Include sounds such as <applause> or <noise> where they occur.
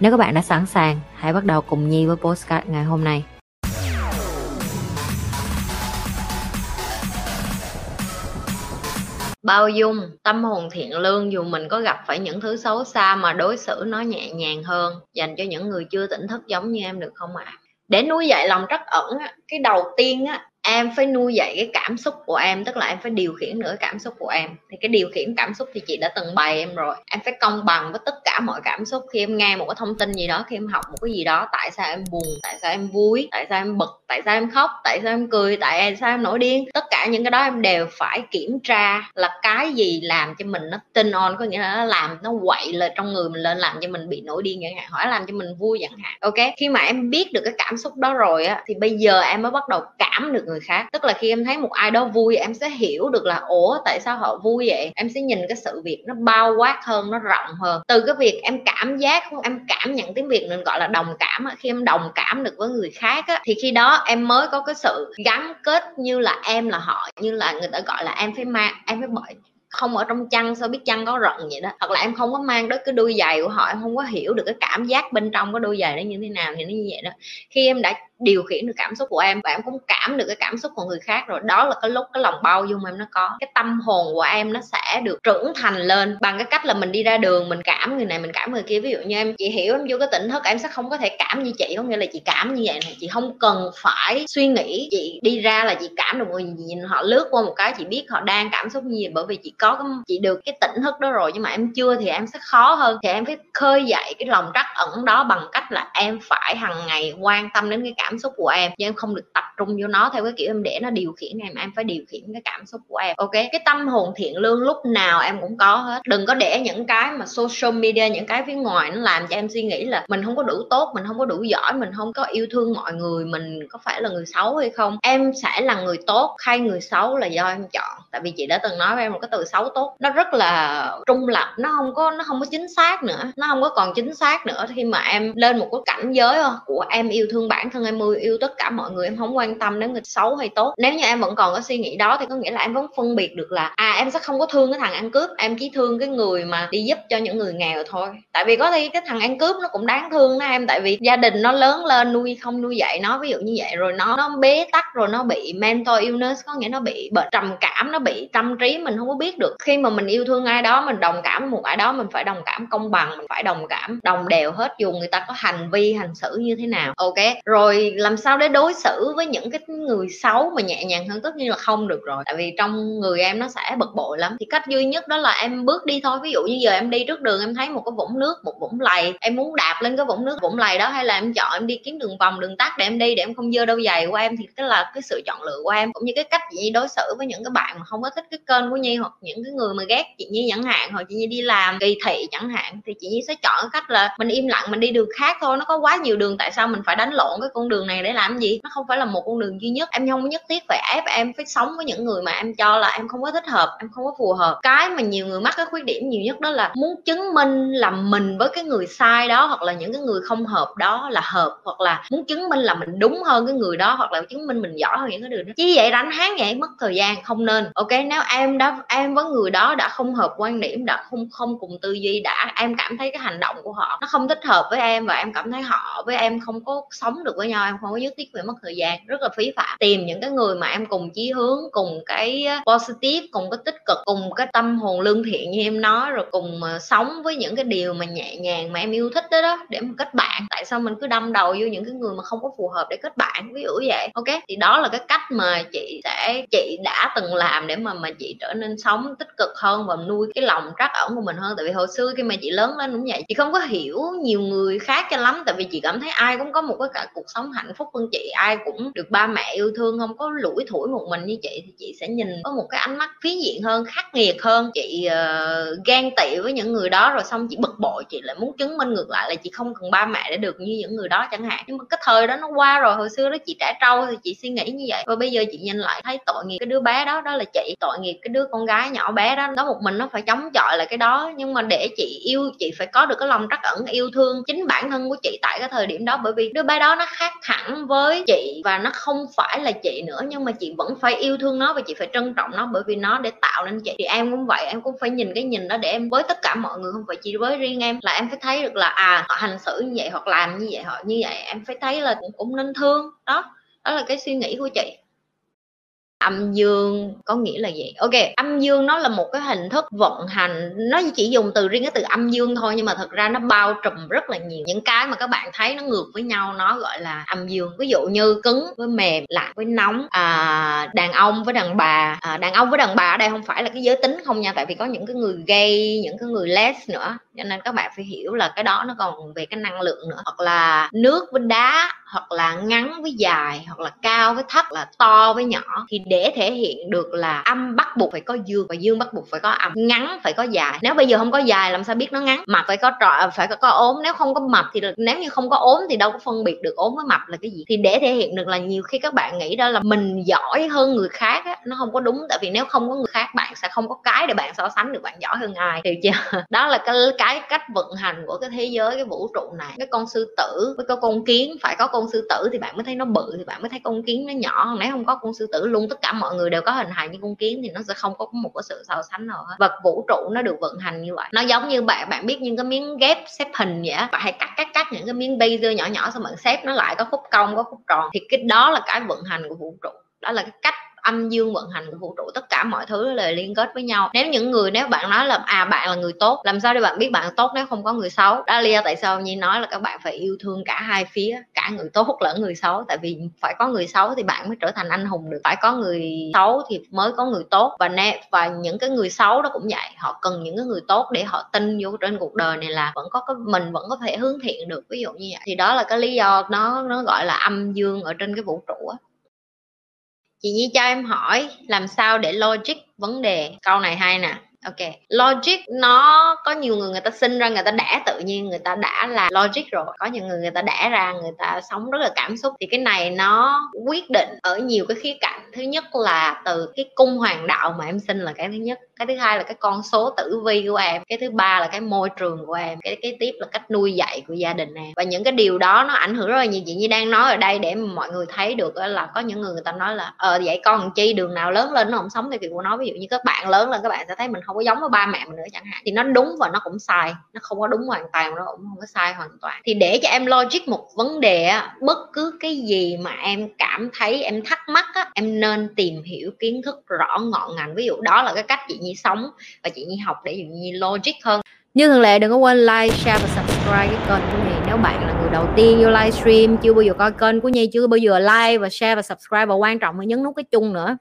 Nếu các bạn đã sẵn sàng, hãy bắt đầu cùng Nhi với postcard ngày hôm nay. bao dung tâm hồn thiện lương dù mình có gặp phải những thứ xấu xa mà đối xử nó nhẹ nhàng hơn dành cho những người chưa tỉnh thức giống như em được không ạ à? để nuôi dạy lòng trắc ẩn cái đầu tiên á em phải nuôi dạy cái cảm xúc của em, tức là em phải điều khiển nữa cảm xúc của em. Thì cái điều khiển cảm xúc thì chị đã từng bày em rồi. Em phải công bằng với tất cả mọi cảm xúc. Khi em nghe một cái thông tin gì đó, khi em học một cái gì đó, tại sao em buồn, tại sao em vui, tại sao em bực, tại sao em khóc, tại sao em cười, tại sao em nổi điên, tất cả những cái đó em đều phải kiểm tra là cái gì làm cho mình nó tin on, có nghĩa là nó làm, nó quậy lên trong người mình lên, làm cho mình bị nổi điên chẳng hạn hỏi làm cho mình vui chẳng hạn. Ok? Khi mà em biết được cái cảm xúc đó rồi á, thì bây giờ em mới bắt đầu cảm được người khác. Tức là khi em thấy một ai đó vui em sẽ hiểu được là ủa tại sao họ vui vậy? Em sẽ nhìn cái sự việc nó bao quát hơn nó rộng hơn. Từ cái việc em cảm giác em cảm nhận tiếng việt mình gọi là đồng cảm khi em đồng cảm được với người khác á, thì khi đó em mới có cái sự gắn kết như là em là họ như là người ta gọi là em phải mang em phải bởi không ở trong chăn sao biết chăn có rận vậy đó. Hoặc là em không có mang đến cái đôi giày của họ em không có hiểu được cái cảm giác bên trong cái đôi giày đó như thế nào thì nó như vậy đó. Khi em đã điều khiển được cảm xúc của em và em cũng cảm được cái cảm xúc của người khác rồi. Đó là cái lúc cái lòng bao dung em nó có. Cái tâm hồn của em nó sẽ được trưởng thành lên bằng cái cách là mình đi ra đường, mình cảm người này, mình cảm người kia. Ví dụ như em, chị hiểu em vô cái tỉnh thức, em sẽ không có thể cảm như chị. Có nghĩa là chị cảm như vậy này chị không cần phải suy nghĩ. Chị đi ra là chị cảm được người nhìn họ lướt qua một cái, chị biết họ đang cảm xúc như vậy. Bởi vì chị có cái, chị được cái tỉnh thức đó rồi. Nhưng mà em chưa thì em sẽ khó hơn. Thì em phải khơi dậy cái lòng trắc ẩn đó bằng cách là em phải hàng ngày quan tâm đến cái cảm cảm xúc của em, nhưng em không được tập trung vô nó theo cái kiểu em để nó điều khiển em em phải điều khiển cái cảm xúc của em. Ok, cái tâm hồn thiện lương lúc nào em cũng có hết. Đừng có để những cái mà social media, những cái phía ngoài nó làm cho em suy nghĩ là mình không có đủ tốt, mình không có đủ giỏi, mình không có yêu thương mọi người, mình có phải là người xấu hay không. Em sẽ là người tốt hay người xấu là do em chọn. Tại vì chị đã từng nói với em một cái từ xấu tốt, nó rất là trung lập, nó không có, nó không có chính xác nữa, nó không có còn chính xác nữa. Khi mà em lên một cái cảnh giới ờ, của em yêu thương bản thân em mươi yêu tất cả mọi người, em không quan tâm đến người xấu hay tốt. Nếu như em vẫn còn có suy nghĩ đó thì có nghĩa là em vẫn phân biệt được là à em sẽ không có thương cái thằng ăn cướp, em chỉ thương cái người mà đi giúp cho những người nghèo thôi. Tại vì có khi cái thằng ăn cướp nó cũng đáng thương đó em, tại vì gia đình nó lớn lên nuôi không nuôi dạy nó, ví dụ như vậy, rồi nó nó bế tắc, rồi nó bị mental illness, có nghĩa nó bị bệnh, trầm cảm, nó bị tâm trí mình không có biết được. Khi mà mình yêu thương ai đó, mình đồng cảm với một ai đó, mình phải đồng cảm công bằng, mình phải đồng cảm, đồng đều hết, dù người ta có hành vi, hành xử như thế nào. Ok, rồi làm sao để đối xử với những cái người xấu mà nhẹ nhàng hơn tất nhiên là không được rồi. Tại vì trong người em nó sẽ bực bội lắm. Thì cách duy nhất đó là em bước đi thôi. Ví dụ như giờ em đi trước đường, em thấy một cái vũng nước, một vũng lầy. Em muốn đạp lên cái vũng nước, vũng lầy đó, hay là em chọn em đi kiếm đường vòng, đường tắt để em đi, để em không dơ đâu giày của em, thì cái là cái sự chọn lựa của em. Cũng như cái cách chị đối xử với những cái bạn mà không có thích cái kênh của Nhi, hoặc những cái người mà ghét chị Nhi chẳng hạn, hoặc chị Nhi đi làm kỳ thị chẳng hạn, thì chị Nhi sẽ chọn cách là mình im lặng, mình đi đường khác thôi. Nó có quá nhiều đường, tại sao mình phải đánh lộn cái con đường này để làm gì? Nó không phải là một con đường duy nhất. Em không nhất thiết phải ép em phải sống với những người mà em cho là em không có thích hợp, em không có phù hợp. Cái mà nhiều người mắc cái khuyết điểm nhiều nhất đó là muốn chứng minh là mình với cái người sai đó hoặc là những cái người không hợp đó là hợp, hoặc là muốn chứng minh là mình đúng hơn cái người đó, hoặc là chứng minh mình giỏi hơn những cái điều đó. Chứ vậy đánh hán vậy, mất thời gian, không nên. Ok, nếu em đã, em với người đó đã không hợp quan điểm, đã không không cùng tư duy, đã, em cảm thấy cái hành động của họ nó không thích hợp với em và em cảm thấy họ với em không có sống được với nhau em không có nhất thiết phải mất thời gian, rất là phí phạm. Tìm những cái người mà em cùng chí hướng, cùng cái positive, cùng cái tích cực, cùng cái tâm hồn lương thiện như em nói, rồi cùng ờ, sống với những cái điều mà nhẹ nhàng mà em yêu thích đó đó, để mà kết bạn. Tại sao mình cứ đâm đầu vô những cái người mà không có phù hợp để kết bạn? Ví dụ vậy, ok? Thì đó là cái cách mà chị sẽ, chị đã từng làm để mà mà chị trở nên sống tích cực hơn và nuôi cái lòng trắc ẩn của mình hơn. Tại vì hồi xưa khi mà chị lớn lên cũng vậy, chị không có hiểu nhiều người khác cho lắm. Tại vì chị cảm thấy ai cũng có một cái cả cuộc sống sống hạnh phúc hơn chị ai cũng được ba mẹ yêu thương không có lủi thủi một mình như chị thì chị sẽ nhìn có một cái ánh mắt phí diện hơn khắc nghiệt hơn. Chị uh, ghen tị với những người đó rồi xong chị bực bội chị lại muốn chứng minh ngược lại là chị không cần ba mẹ để được như những người đó chẳng hạn. Nhưng mà cái thời đó nó qua rồi hồi xưa đó chị trẻ trâu thì chị suy nghĩ như vậy. Và bây giờ chị nhìn lại thấy tội nghiệp cái đứa bé đó đó là chị. Tội nghiệp cái đứa con gái nhỏ bé đó đó một mình nó phải chống chọi lại cái đó. Nhưng mà để chị yêu chị phải có được cái lòng trắc ẩn yêu thương chính bản thân của chị tại cái thời điểm đó. Bởi vì đứa bé đó nó khác hẳn với chị và nó không phải là chị nữa nhưng mà chị vẫn phải yêu thương nó và chị phải trân trọng nó bởi vì nó để tạo nên chị. Thì em cũng vậy em cũng phải nhìn cái nhìn đó để em với tất cả mọi người không phải chỉ với riêng em. Là em phải thấy được là à họ hành xử như vậy hoặc làm như vậy họ như vậy em phải thấy là cũng, cũng nên thương. Đó đó là cái suy nghĩ của chị âm dương có nghĩa là gì? Ok âm dương nó là một cái hình thức vận hành. Nó chỉ dùng từ riêng cái từ âm dương thôi nhưng mà thật ra nó bao trùm rất là nhiều. Những cái mà các bạn thấy nó ngược với nhau nó gọi là âm dương. Ví dụ như cứng với mềm lạnh với nóng à, đàn ông với đàn bà. À, đàn ông với đàn bà ở đây không phải là cái giới tính không nha tại vì có những cái người gay những cái người les nữa cho nên các bạn phải hiểu là cái đó nó còn về cái năng lượng nữa. Hoặc là nước với đá hoặc là ngắn với dài hoặc là cao với thấp là to với nhỏ. Thì để thể hiện được là âm bắt buộc phải có dương và dương bắt buộc phải có âm. Ngắn phải có dài. Nếu bây giờ không có dài làm sao biết nó ngắn? Mập phải có trọ phải có, có ốm. Nếu không có mập thì nếu như không có ốm thì đâu có phân biệt được ốm với mập là cái gì. Thì để thể hiện được là nhiều khi các bạn nghĩ đó là mình giỏi hơn người khác nó không có đúng, tại vì nếu không có người khác bạn sẽ không có cái để bạn so sánh được, bạn giỏi hơn ai. Hiểu chưa? <laughs> Đó là cái cái cách vận hành của cái thế giới, cái vũ trụ này. Cái con sư tử, với cái con kiến, phải có con sư tử thì bạn mới thấy nó bự, thì bạn mới thấy con kiến nó nhỏ. Nếu không có con sư tử, luôn tất cả mọi người đều có hình hài như con kiến thì nó sẽ không có một cái sự so sánh nào hết. Và vũ trụ nó được vận hành như vậy. Nó giống như bạn bạn biết những cái miếng ghép xếp hình vậy bạn hay cắt cắt cắt những cái miếng dưa nhỏ nhỏ xong bạn xếp nó lại, có khúc cong, có khúc tròn. Thì cái đó là cái vận hành của vũ trụ. Đó là cái cách âm dương vận hành của vũ trụ, tất cả mọi thứ là liên kết với nhau. Nếu những người, nếu bạn nói là à bạn là người tốt, làm sao để bạn biết bạn tốt nếu không có người xấu? Đó là lý do tại sao như nói là các bạn phải yêu thương cả hai phía, cả người tốt lẫn người xấu. Tại vì phải có người xấu thì bạn mới trở thành anh hùng được. Phải có người xấu thì mới có người tốt. Và nè, và những cái người xấu đó cũng vậy. Họ cần những cái người tốt để họ tin vô trên cuộc đời này là vẫn có cái, mình vẫn có thể hướng thiện được. Ví dụ như vậy. Thì đó là cái lý do nó nó gọi là âm dương ở trên cái vũ trụ á chị Nhi cho em hỏi làm sao để logic vấn đề? Câu này hay nè. Ok. Logic, nó có nhiều người người ta sinh ra, người ta đã, tự nhiên người ta đã là logic rồi. Có những người người ta đã ra, người ta sống rất là cảm xúc. Thì cái này nó quyết định ở nhiều cái khía cạnh. Thứ nhất là từ cái cung hoàng đạo mà em sinh là cái thứ nhất cái thứ hai là cái con số tử vi của em. Cái thứ ba là cái môi trường của em. Cái cái tiếp là cách nuôi dạy của gia đình em. Và những cái điều đó nó ảnh hưởng rất là nhiều. Chị như đang nói ở đây để mà mọi người thấy được là có những người người ta nói là ờ vậy con chi? Đường nào lớn lên nó không sống? Theo kiểu của nó. Ví dụ như các bạn lớn lên, các bạn sẽ thấy mình không có giống với ba mẹ mình nữa chẳng hạn. Thì nó đúng và nó cũng sai. Nó không có đúng hoàn toàn nó cũng không có sai hoàn toàn. Thì để cho em logic một vấn đề á, bất cứ cái gì mà em cảm thấy, em thắc mắc á, em nên tìm hiểu kiến thức rõ ngọn ngành. Ví dụ đó là cái cách chị nhi sống và chị nhi học để chị nhi logic hơn. Như thường lệ đừng có quên like, share và subscribe cái kênh của Nhi. Nếu bạn là người đầu tiên vô livestream chưa bao giờ coi kênh của Nhi chưa bao giờ like và share và subscribe. Và quan trọng là nhấn nút cái chung nữa.